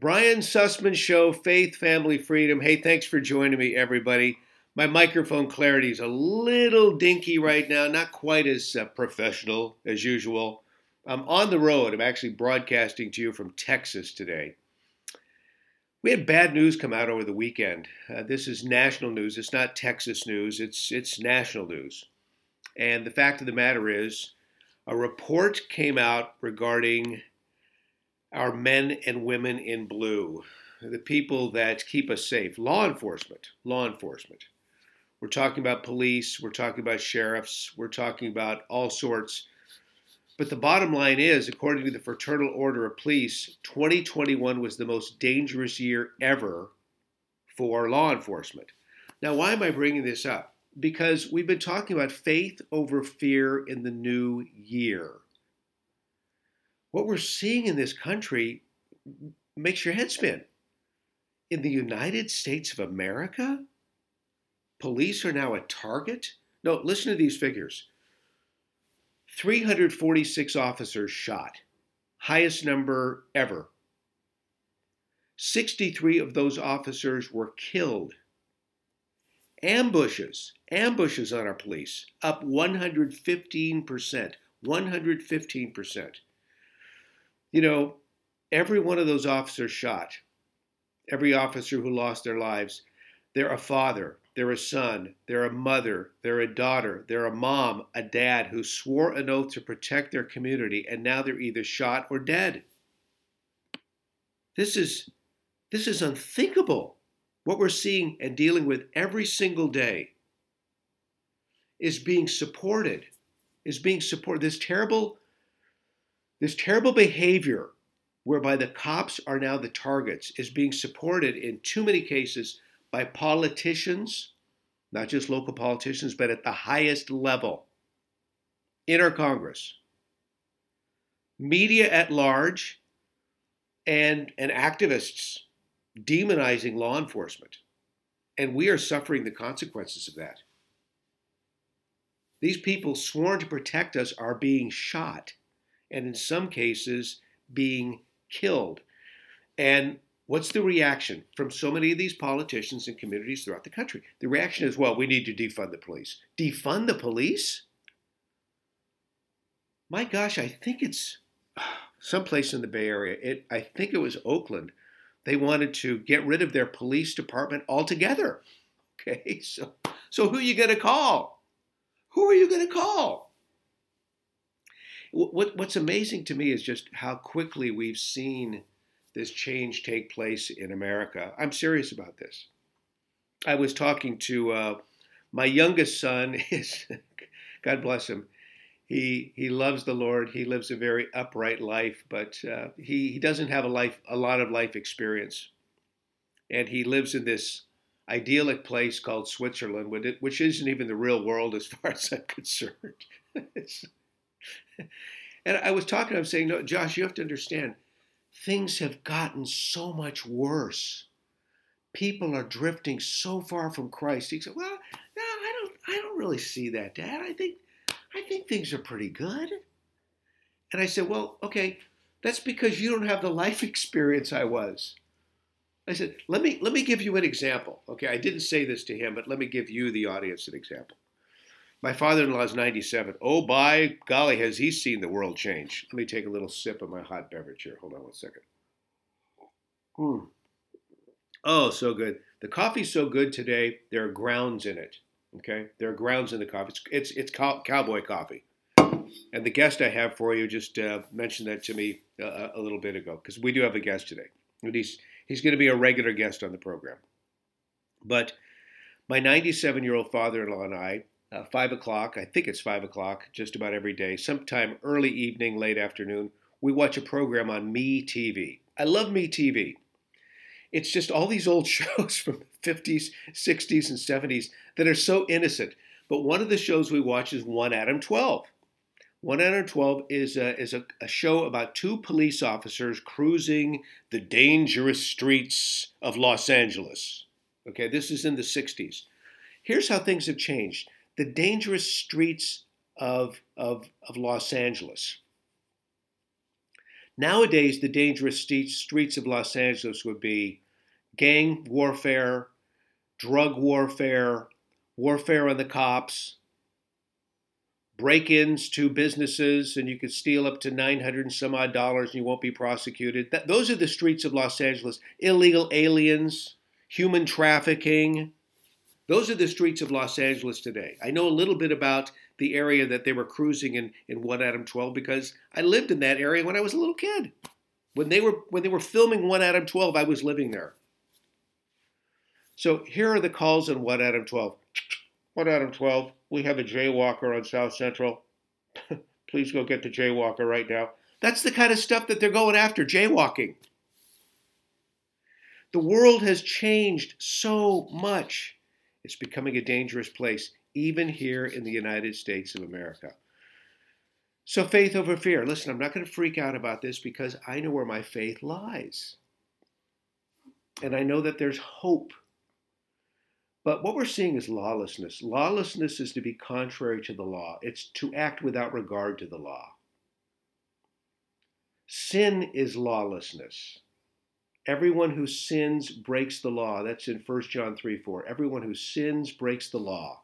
Brian Sussman Show, Faith, Family, Freedom. Hey, thanks for joining me, everybody. My microphone clarity is a little dinky right now, not quite as uh, professional as usual. I'm on the road. I'm actually broadcasting to you from Texas today. We had bad news come out over the weekend. Uh, this is national news. It's not Texas news. It's it's national news. And the fact of the matter is, a report came out regarding our men and women in blue, the people that keep us safe, law enforcement, law enforcement. We're talking about police, we're talking about sheriffs, we're talking about all sorts. But the bottom line is, according to the Fraternal Order of Police, 2021 was the most dangerous year ever for law enforcement. Now, why am I bringing this up? Because we've been talking about faith over fear in the new year what we're seeing in this country makes your head spin. In the United States of America, police are now a target. No, listen to these figures 346 officers shot, highest number ever. 63 of those officers were killed. Ambushes, ambushes on our police, up 115%. 115%. You know, every one of those officers shot, every officer who lost their lives, they're a father, they're a son, they're a mother, they're a daughter, they're a mom, a dad who swore an oath to protect their community, and now they're either shot or dead. This is this is unthinkable. What we're seeing and dealing with every single day is being supported, is being supported. This terrible this terrible behavior, whereby the cops are now the targets, is being supported in too many cases by politicians, not just local politicians, but at the highest level in our Congress, media at large, and, and activists demonizing law enforcement. And we are suffering the consequences of that. These people sworn to protect us are being shot and in some cases being killed. And what's the reaction from so many of these politicians and communities throughout the country? The reaction is, well, we need to defund the police. Defund the police? My gosh, I think it's someplace in the Bay Area. It, I think it was Oakland. They wanted to get rid of their police department altogether. Okay, so so who are you going to call? Who are you going to call? What, what's amazing to me is just how quickly we've seen this change take place in America. I'm serious about this. I was talking to uh, my youngest son. Is God bless him. He he loves the Lord. He lives a very upright life, but uh, he he doesn't have a life a lot of life experience, and he lives in this idyllic place called Switzerland, which isn't even the real world as far as I'm concerned. and I was talking him saying, no, Josh, you have to understand, things have gotten so much worse. People are drifting so far from Christ. He said, Well, no, I don't I don't really see that, Dad. I think I think things are pretty good. And I said, Well, okay, that's because you don't have the life experience I was. I said, let me let me give you an example. Okay, I didn't say this to him, but let me give you the audience an example. My father in law is 97. Oh, by golly, has he seen the world change? Let me take a little sip of my hot beverage here. Hold on one second. Hmm. Oh, so good. The coffee's so good today, there are grounds in it. Okay? There are grounds in the coffee. It's, it's, it's cow- cowboy coffee. And the guest I have for you just uh, mentioned that to me uh, a little bit ago because we do have a guest today. And he's, he's going to be a regular guest on the program. But my 97 year old father in law and I uh, 5 o'clock, I think it's 5 o'clock, just about every day, sometime early evening, late afternoon, we watch a program on Me TV. I love Me TV. It's just all these old shows from the 50s, 60s, and 70s that are so innocent. But one of the shows we watch is 1 Adam 12. 1 Adam 12 is, a, is a, a show about two police officers cruising the dangerous streets of Los Angeles. Okay, this is in the 60s. Here's how things have changed the dangerous streets of, of, of Los Angeles. Nowadays, the dangerous streets of Los Angeles would be gang warfare, drug warfare, warfare on the cops, break ins to businesses, and you could steal up to 900 and some odd dollars and you won't be prosecuted. That, those are the streets of Los Angeles. Illegal aliens, human trafficking. Those are the streets of Los Angeles today. I know a little bit about the area that they were cruising in in 1 Adam 12 because I lived in that area when I was a little kid. When they were when they were filming 1 Adam 12, I was living there. So here are the calls in 1 Adam 12. 1 Adam 12, we have a jaywalker on South Central. Please go get the jaywalker right now. That's the kind of stuff that they're going after, jaywalking. The world has changed so much. It's becoming a dangerous place even here in the United States of America. So, faith over fear. Listen, I'm not going to freak out about this because I know where my faith lies. And I know that there's hope. But what we're seeing is lawlessness. Lawlessness is to be contrary to the law, it's to act without regard to the law. Sin is lawlessness. Everyone who sins breaks the law. That's in 1 John 3 4. Everyone who sins breaks the law.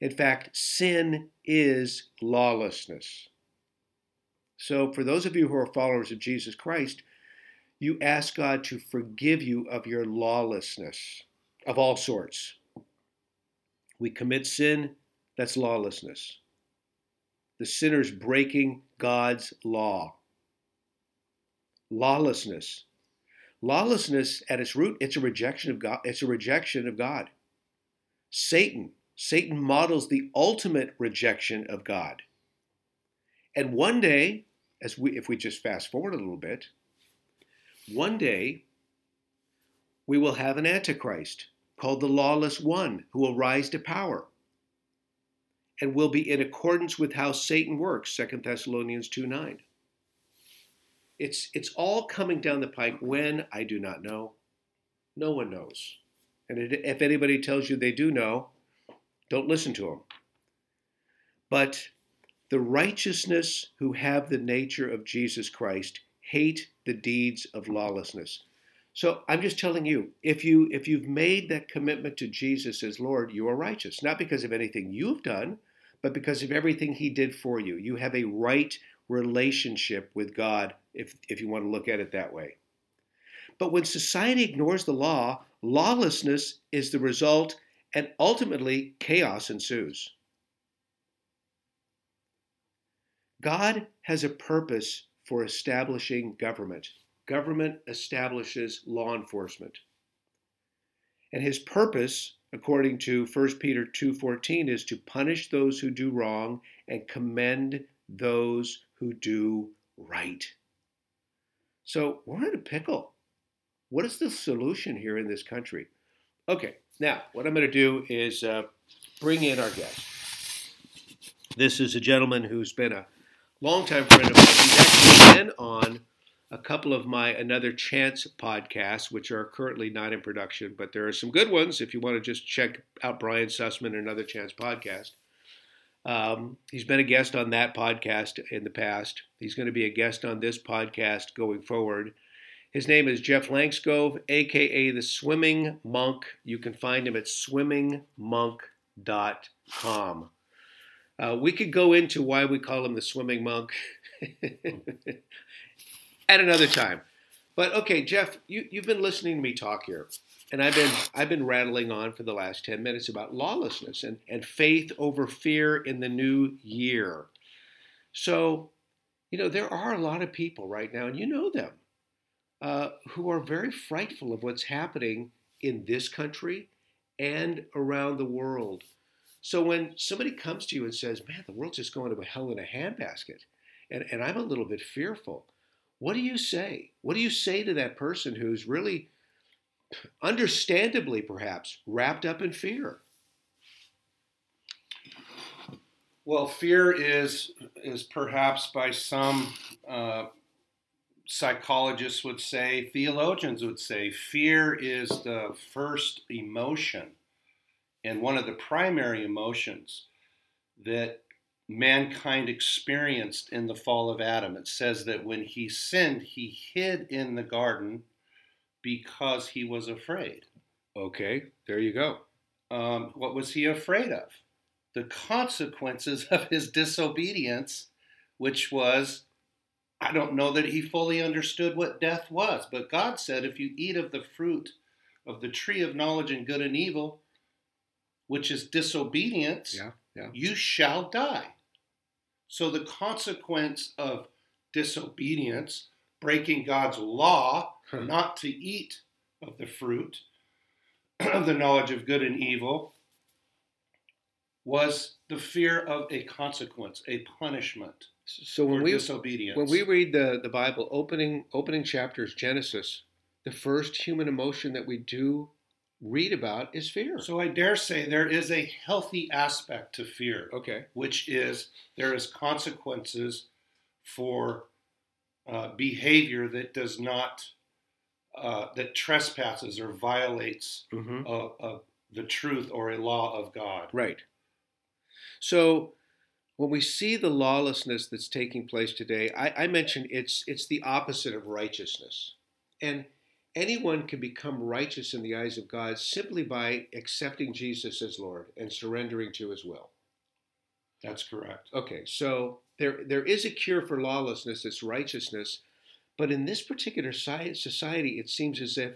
In fact, sin is lawlessness. So, for those of you who are followers of Jesus Christ, you ask God to forgive you of your lawlessness of all sorts. We commit sin, that's lawlessness. The sinner's breaking God's law. Lawlessness. Lawlessness at its root, it's a rejection of God. It's a rejection of God. Satan Satan models the ultimate rejection of God. And one day, as we if we just fast forward a little bit, one day we will have an antichrist called the lawless one who will rise to power and will be in accordance with how Satan works, 2 Thessalonians 2 9. It's, it's all coming down the pike. When, I do not know. No one knows. And if anybody tells you they do know, don't listen to them. But the righteousness who have the nature of Jesus Christ hate the deeds of lawlessness. So I'm just telling you, if you if you've made that commitment to Jesus as Lord, you are righteous, not because of anything you've done, but because of everything he did for you. You have a right relationship with God if if you want to look at it that way. But when society ignores the law, lawlessness is the result and ultimately chaos ensues. God has a purpose for establishing government. Government establishes law enforcement. And his purpose, according to 1 Peter 2:14, is to punish those who do wrong and commend those who do right. So we're in a pickle. What is the solution here in this country? Okay, now, what I'm going to do is uh, bring in our guest. This is a gentleman who's been a longtime friend of mine. He's actually been on a couple of my Another Chance podcasts, which are currently not in production, but there are some good ones if you want to just check out Brian Sussman, Another Chance podcast. Um, he's been a guest on that podcast in the past. He's going to be a guest on this podcast going forward. His name is Jeff Langscove, aka the Swimming Monk. You can find him at swimmingmonk.com. Uh, we could go into why we call him the Swimming Monk at another time. But okay, Jeff, you, you've been listening to me talk here, and I've been I've been rattling on for the last ten minutes about lawlessness and, and faith over fear in the new year. So, you know, there are a lot of people right now, and you know them uh, who are very frightful of what's happening in this country and around the world. So when somebody comes to you and says, Man, the world's just going to hell in a handbasket, and, and I'm a little bit fearful, what do you say? What do you say to that person who's really, understandably perhaps, wrapped up in fear? Well, fear is is perhaps by some uh, psychologists would say, theologians would say, fear is the first emotion and one of the primary emotions that mankind experienced in the fall of Adam. It says that when he sinned, he hid in the garden because he was afraid. Okay, there you go. Um, what was he afraid of? The consequences of his disobedience, which was, I don't know that he fully understood what death was, but God said, if you eat of the fruit of the tree of knowledge and good and evil, which is disobedience, Yeah, yeah. you shall die. So the consequence of disobedience, breaking God's law. Not to eat of the fruit of the knowledge of good and evil, was the fear of a consequence, a punishment So for when we disobedience. when we read the, the Bible, opening opening chapters, Genesis, the first human emotion that we do read about is fear. so I dare say there is a healthy aspect to fear. okay, which is there is consequences for uh, behavior that does not uh, that trespasses or violates mm-hmm. uh, uh, the truth or a law of God. right. So when we see the lawlessness that's taking place today, I, I mentioned it's it's the opposite of righteousness, and anyone can become righteous in the eyes of God simply by accepting Jesus as Lord and surrendering to His will. That's correct. Okay, so there there is a cure for lawlessness, it's righteousness, but in this particular society, it seems as if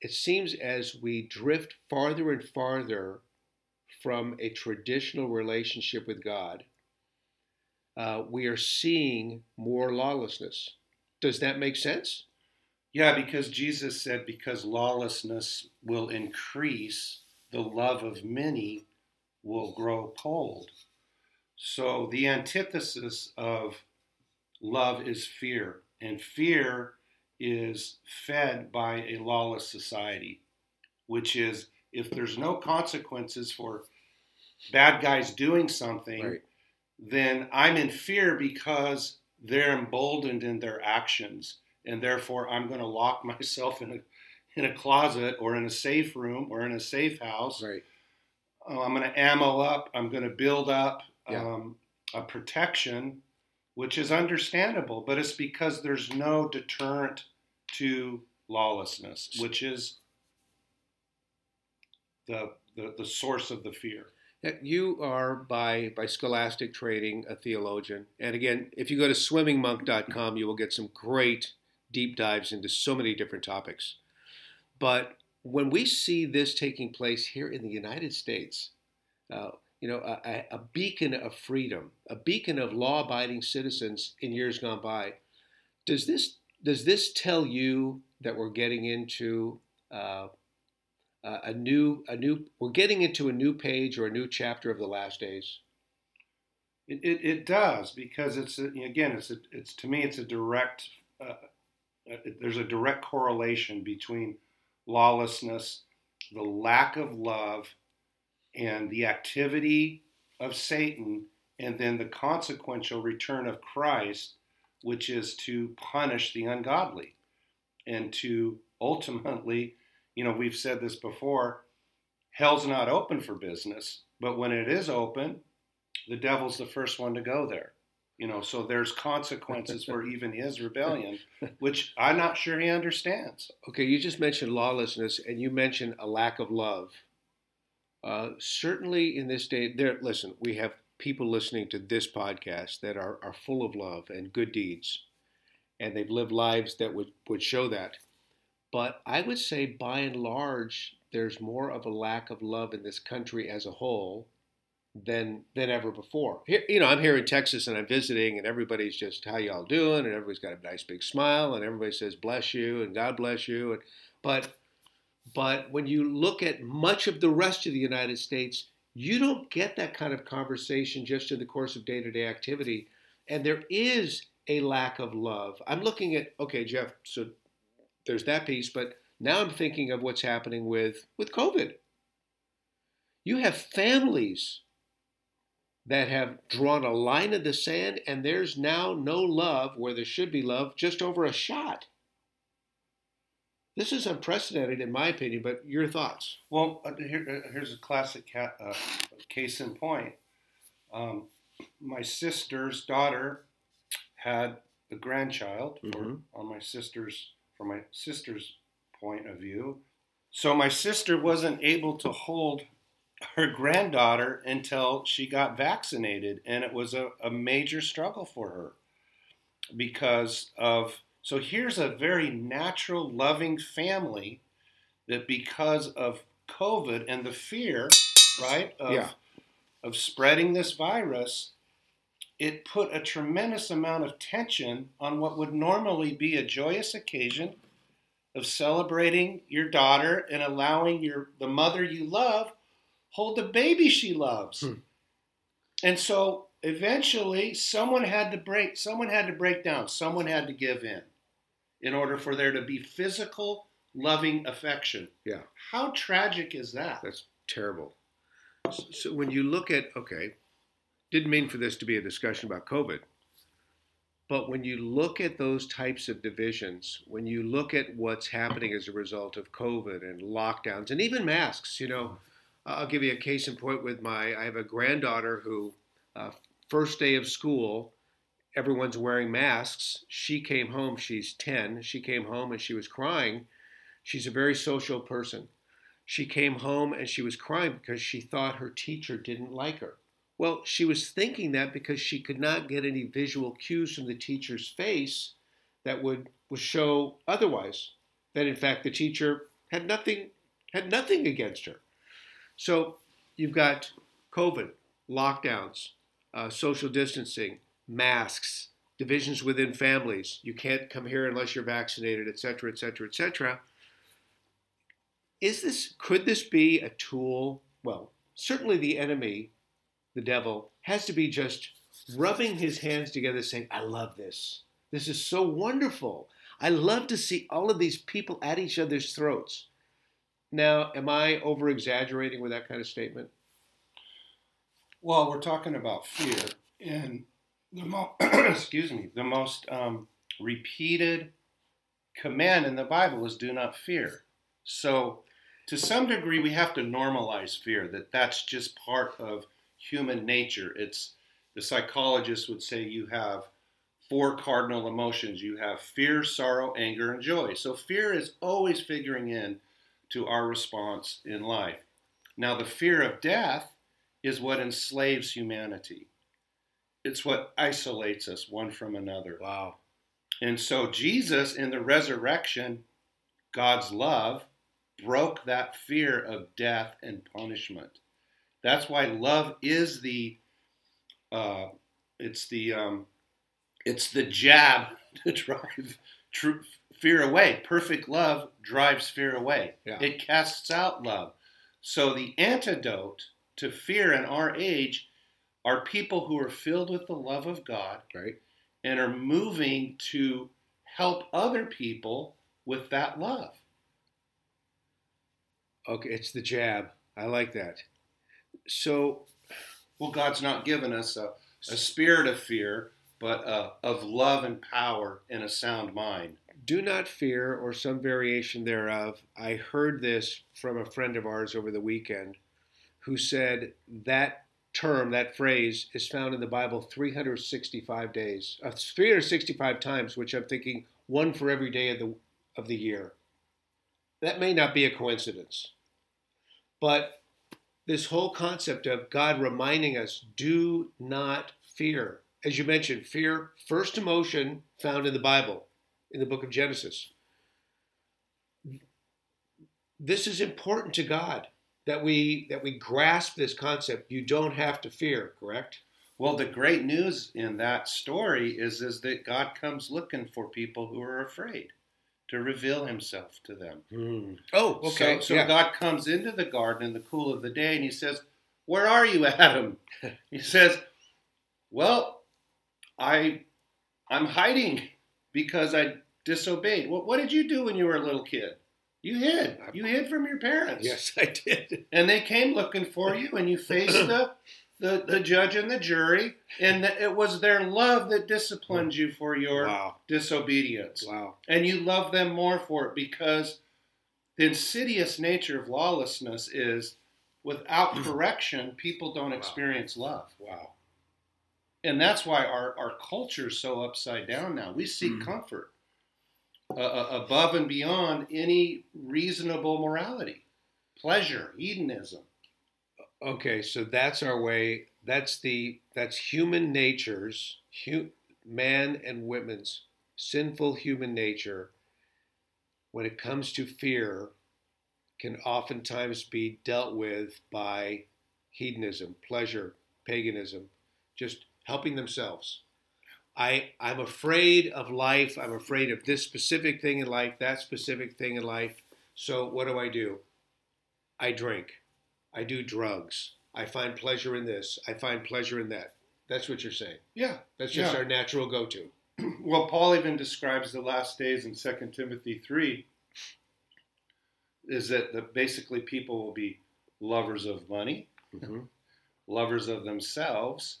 it seems as we drift farther and farther from a traditional relationship with God, uh, we are seeing more lawlessness. Does that make sense? Yeah, because Jesus said, because lawlessness will increase, the love of many will grow cold. So the antithesis of love is fear, and fear is fed by a lawless society, which is if there's no consequences for bad guys doing something, Right. then I'm in fear because they're emboldened in their actions, and therefore I'm going to lock myself in a in a closet or in a safe room or in a safe house. Right. Uh, I'm going to ammo up. I'm going to build up Yeah. um, a protection, which is understandable, but it's because there's no deterrent to lawlessness, which is the the, the source of the fear. You are by by scholastic training a theologian, and again, if you go to swimmingmonk.com, you will get some great deep dives into so many different topics. But when we see this taking place here in the United States, uh, you know, a, a- beacon of freedom, a beacon of law-abiding citizens in years gone by, does this does this tell you that we're getting into uh, a new a new we're getting into a new page or a new chapter of the last days? It, it, it does because it's a, again it's a, it's to me it's a direct uh, uh, there's a direct correlation between lawlessness, the lack of love, and the activity of Satan, and then the consequential return of Christ, which is to punish the ungodly and to ultimately, you know, we've said this before, hell's not open for business, but when it is open, the devil's the first one to go there. You know, so there's consequences for even his rebellion, which I'm not sure he understands. okay you just mentioned lawlessness and you mentioned a lack of love uh, certainly in this day there listen we have people listening to this podcast that are, are full of love and good deeds. And they've lived lives that would, would show that. But i would say by and large there's more of a lack of love in this country as a whole than than ever before. Here, you know, I'm here in Texas and I'm visiting, and everybody's just how y'all doing, and everybody's got a nice big smile, and everybody says bless you and God bless you, and but but when you look at much of the rest of the United States, you don't get that kind of conversation just in the course of day-to-day activity, and there is a lack of love. I'm looking at okay, Jeff. So there's that piece, but now I'm thinking of what's happening with with COVID. You have families that have drawn a line in the sand, and there's now no love where there should be love, just over a shot. This is unprecedented, in my opinion, but your thoughts? Well, uh, here, uh, here's a classic ca- uh, case in point. Um, my sister's daughter had a grandchild for, Mhm. on my sister's from my sister's point of view. So my sister wasn't able to hold her granddaughter until she got vaccinated, and it was a, a major struggle for her because of. So here's a very natural, loving family that because of COVID and the fear, right, of, Yeah. of spreading this virus, it put a tremendous amount of tension on what would normally be a joyous occasion of celebrating your daughter and allowing your the mother you love hold the baby she loves. Hmm. And so eventually someone had to break someone had to break down, someone had to give in in order for there to be physical loving affection. Yeah. How tragic is that? That's terrible. So, when you look at, okay, didn't mean for this to be a discussion about COVID, but when you look at those types of divisions, when you look at what's happening as a result of COVID and lockdowns and even masks, you know, I'll give you a case in point with my, I have a granddaughter who, uh, first day of school, everyone's wearing masks. She came home, she's 10. She came home and she was crying. She's a very social person. She came home and she was crying because she thought her teacher didn't like her. Well, she was thinking that because she could not get any visual cues from the teacher's face that would, would show otherwise. That in fact the teacher had nothing had nothing against her. So you've got COVID, lockdowns, uh, social distancing, masks, divisions within families. You can't come here unless you're vaccinated, et cetera, et cetera, et cetera. Is this could this be a tool? Well, certainly the enemy, the devil, has to be just rubbing his hands together, saying, "I love this. This is so wonderful. I love to see all of these people at each other's throats." Now, am I over exaggerating with that kind of statement? Well, we're talking about fear, and the mo- excuse me, the most um, repeated command in the Bible is "Do not fear." So, to some degree, we have to normalize fear. That that's just part of human nature. It's the psychologists would say you have four cardinal emotions. You have fear, sorrow, anger, and joy. So fear is always figuring in to our response in life. Now, the fear of death is what enslaves humanity. It's what isolates us one from another. Wow. And so, Jesus, in the resurrection, God's love, broke that fear of death and punishment. That's why love is the, uh, it's the, um, it's the jab to drive true fear away. Perfect love drives fear away. Yeah. It casts out love. So the antidote to fear in our age are people who are filled with the love of God Right. and are moving to help other people with that love. Okay, it's the jab. I like that. So, Well, God's not given us a, a spirit of fear, but uh, of love and power and a sound mind. do not fear, or some variation thereof. I heard this from a friend of ours over the weekend who said that term, that phrase, is found in the Bible 365 days, uh, 365 times, which I'm thinking one for every day of the, of the year. That may not be a coincidence. But this whole concept of God reminding us, do not fear. As you mentioned, fear, first emotion found in the Bible, in the book of Genesis. This is important to God that we that we grasp this concept. You don't have to fear, correct? Well, the great news in that story is, is that God comes looking for people who are afraid to reveal himself to them. Hmm. Oh, okay. So, so yeah. God comes into the garden in the cool of the day and he says, Where are you, Adam? he says, Well, I I'm hiding because I disobeyed. What, what did you do when you were a little kid? You hid. You hid from your parents. yes, I did. And they came looking for you and you faced the the, the judge and the jury, and it was their love that disciplined you for your Wow. disobedience Wow. and you love them more for it because the insidious nature of lawlessness is without correction, people don't Wow. experience love. Wow. And that's why our, our culture is so upside down now. We seek Mm. comfort uh, above and beyond any reasonable morality, pleasure, hedonism. Okay, so that's our way. That's the that's human nature's hu, man and women's sinful human nature. When it comes to fear, can oftentimes be dealt with by hedonism, pleasure, paganism, just helping themselves. I I'm afraid of life. I'm afraid of this specific thing in life, that specific thing in life. So what do I do? I drink. I do drugs. I find pleasure in this. I find pleasure in that. That's what you're saying. Yeah. That's just Yeah. our natural go-to. Well, Paul even describes the last days in 2 Timothy 3 is that the, basically people will be lovers of money, Mhm. lovers of themselves,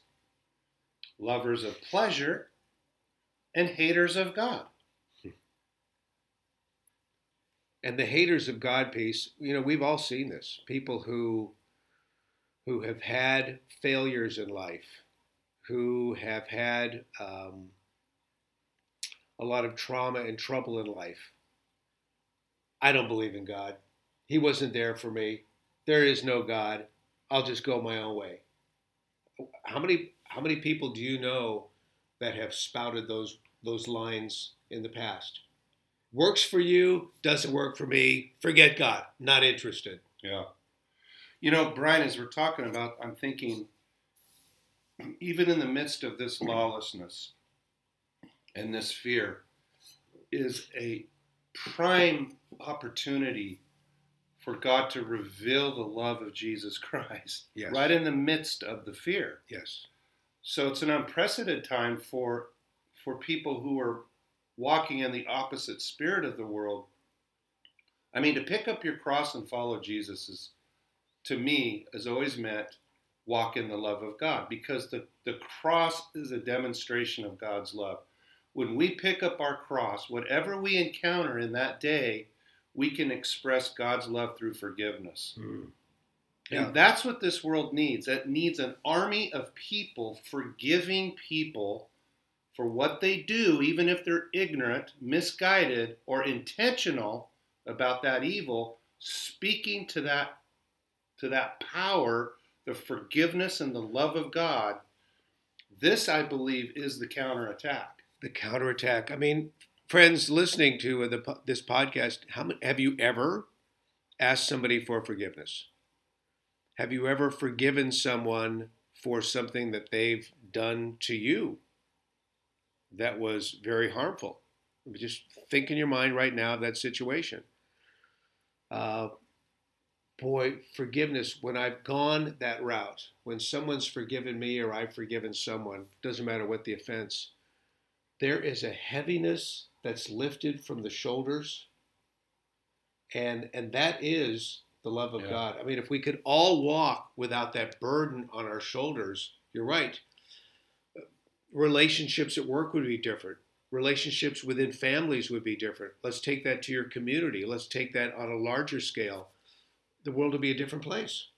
lovers of pleasure, and haters of God. And the haters of God piece, you know, we've all seen this. People who who have had failures in life, who have had um, a lot of trauma and trouble in life. I don't believe in God. He wasn't there for me. There is no God. I'll just go my own way. How many how many people do you know that have spouted those those lines in the past? Works for you, doesn't work for me. Forget God. Not interested. Yeah. You know, Brian, as we're talking about, I'm thinking, even in the midst of this lawlessness and this fear, is a prime opportunity for God to reveal the love of Jesus Christ Yes. right in the midst of the fear. Yes. So it's an unprecedented time for for people who are walking in the opposite spirit of the world. I mean, to pick up your cross and follow Jesus is, to me, has always meant walk in the love of God because the, the cross is a demonstration of God's love. When we pick up our cross, whatever we encounter in that day, we can express God's love through forgiveness. Hmm. Yeah. And that's what this world needs. It needs an army of people, forgiving people for what they do, even if they're ignorant, misguided, or intentional about that evil, speaking to that to that power, the forgiveness and the love of God. This, I believe, is the counterattack. The counterattack. I mean, friends listening to the, this podcast, how have you ever asked somebody for forgiveness? Have you ever forgiven someone for something that they've done to you that was very harmful? Just think in your mind right now of that situation. Uh, boy, forgiveness, when I've gone that route, when someone's forgiven me or I've forgiven someone, doesn't matter what the offense, there is a heaviness that's lifted from the shoulders. And, and that is the love of Yeah. God. I mean, if we could all walk without that burden on our shoulders, you're right. Relationships at work would be different. Relationships within families would be different. Let's take that to your community. Let's take that on a larger scale. The world will be a different place.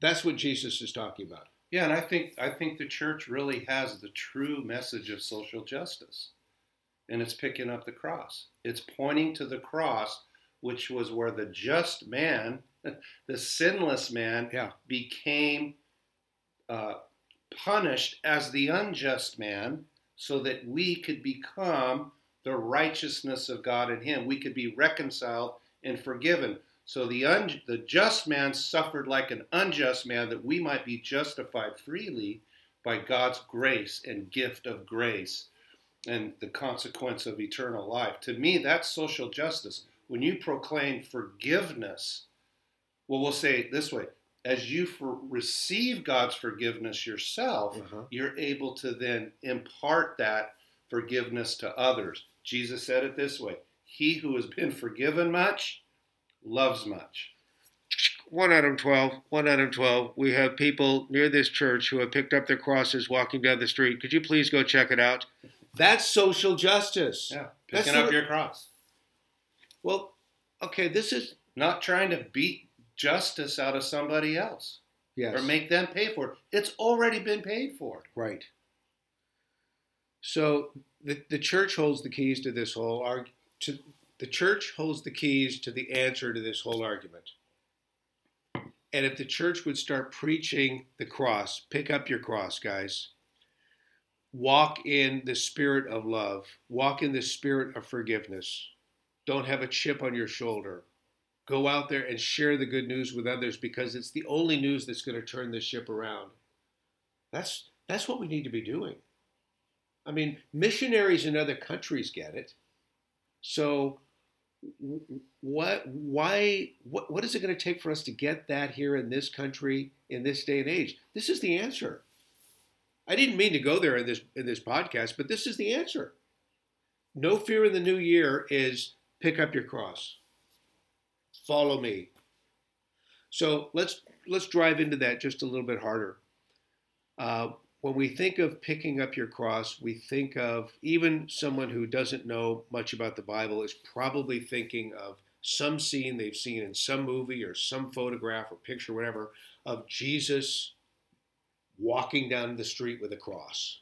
That's what Jesus is talking about. Yeah, and I think I think the church really has the true message of social justice. And it's picking up the cross. It's pointing to the cross, which was where the just man, the sinless man, Yeah. became uh, punished as the unjust man, so that we could become the righteousness of God in Him. We could be reconciled and forgiven. So the un- the just man suffered like an unjust man, that we might be justified freely by God's grace and gift of grace, and the consequence of eternal life. To me, that's social justice. When you proclaim forgiveness, well, we'll say it this way: as you for- receive God's forgiveness yourself, Uh-huh. you're able to then impart that forgiveness to others. Jesus said it this way He who has been forgiven much loves much. One Adam 12, one Adam 12. We have people near this church who have picked up their crosses walking down the street. Could you please go check it out? That's social justice. Yeah, That's picking up the- your cross. Well, okay, this is. Not trying to beat justice out of somebody else Yes. or make them pay for it. It's already been paid for. right. So the, the church holds the keys to this whole arg- to the church holds the keys to the answer to this whole argument. And if the church would start preaching the cross, pick up your cross, guys. Walk in the spirit of love. Walk in the spirit of forgiveness. Don't have a chip on your shoulder. Go out there and share the good news with others because it's the only news that's going to turn this ship around. That's that's what we need to be doing. I mean, missionaries in other countries get it. So what why what, what is it going to take for us to get that here in this country in this day and age this is the answer i didn't mean to go there in this in this podcast but this is the answer no fear in the new year is pick up your cross follow me so let's let's drive into that just a little bit harder uh, when we think of picking up your cross, we think of even someone who doesn't know much about the Bible is probably thinking of some scene they've seen in some movie or some photograph or picture, whatever, of Jesus walking down the street with a cross.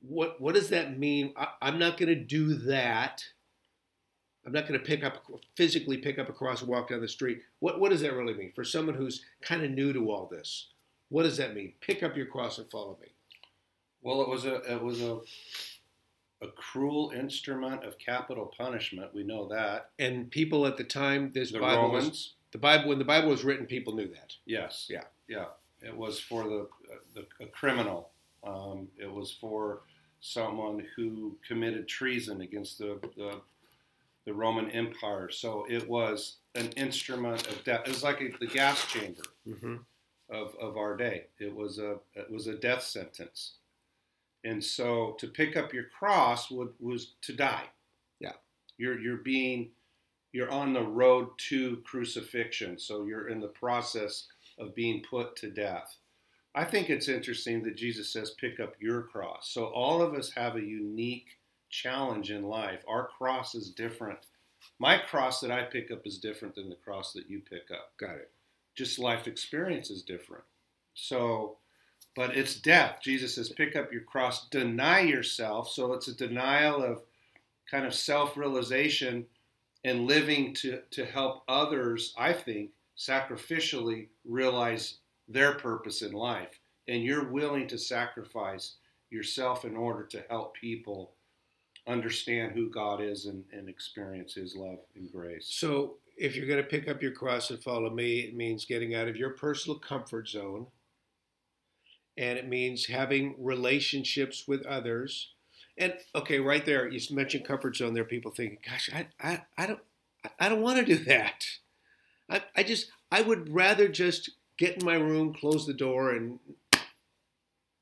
What, what does that mean? I, I'm not going to do that. I'm not going to pick up physically pick up a cross and walk down the street. What what does that really mean for someone who's kind of new to all this? What does that mean? Pick up your cross and follow me. Well, it was a it was a a cruel instrument of capital punishment. We know that. And people at the time, this the Bible Romans. was the Bible when the Bible was written, people knew that. Yes. Yeah. Yeah. It was for the the a criminal. Um, it was for someone who committed treason against the, the the Roman Empire. So it was an instrument of death. It was like a, the gas chamber. Mm-hmm. of, of our day. It was a it was a death sentence, and so to pick up your cross would, was to die. Yeah. you're you're being you're on the road to crucifixion, so you're in the process of being put to death. I think it's interesting that Jesus says, "Pick up your cross." So all of us have a unique challenge in life. Our cross is different. My cross that I pick up is different than the cross that you pick up Got it. just life experience is different. So, but it's death. Jesus says, pick up your cross, deny yourself. So it's a denial of kind of self realization and living to, to help others, I think, sacrificially realize their purpose in life. And you're willing to sacrifice yourself in order to help people understand who God is and, and experience His love and grace. So if you're going to pick up your cross and follow me, it means getting out of your personal comfort zone, and it means having relationships with others. And okay, right there, you mentioned comfort zone. There are people thinking, "Gosh, I, I, I don't, I don't want to do that. I, I just, I would rather just get in my room, close the door, and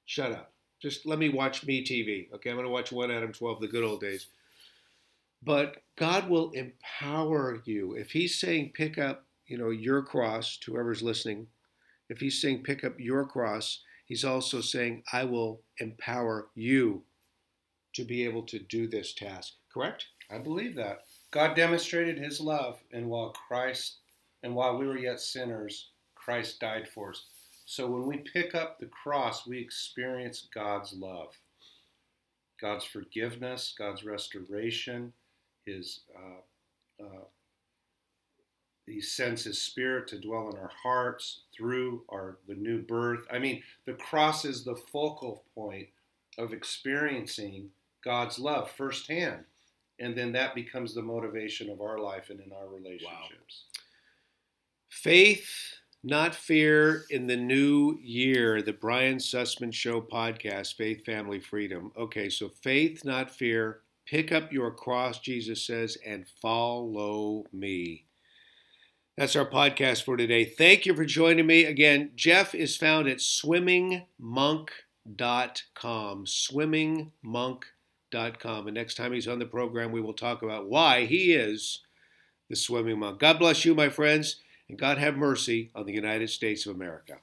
shut up. Just let me watch me TV. Okay, I'm going to watch One Adam 12, the good old days. But God will empower you. If He's saying pick up, you know, your cross, to whoever's listening, if He's saying pick up your cross, He's also saying, I will empower you to be able to do this task. Correct? I believe that. God demonstrated his love, and while Christ and while we were yet sinners, Christ died for us. So when we pick up the cross, we experience God's love, God's forgiveness, God's restoration, his uh, uh, he sends his spirit to dwell in our hearts through our the new birth. I mean, the cross is the focal point of experiencing God's love firsthand. And then that becomes the motivation of our life and in our relationships. Faith, not fear, in the new year, the Brian Sussman Show podcast, Faith, Family, Freedom. Okay, so faith, not fear. Pick up your cross, Jesus says, and follow me. That's our podcast for today. Thank you for joining me. Again, Jeff is found at swimmingmonk.com. Swimmingmonk.com. And next time he's on the program, we will talk about why he is the swimming monk. God bless you, my friends, and God have mercy on the United States of America.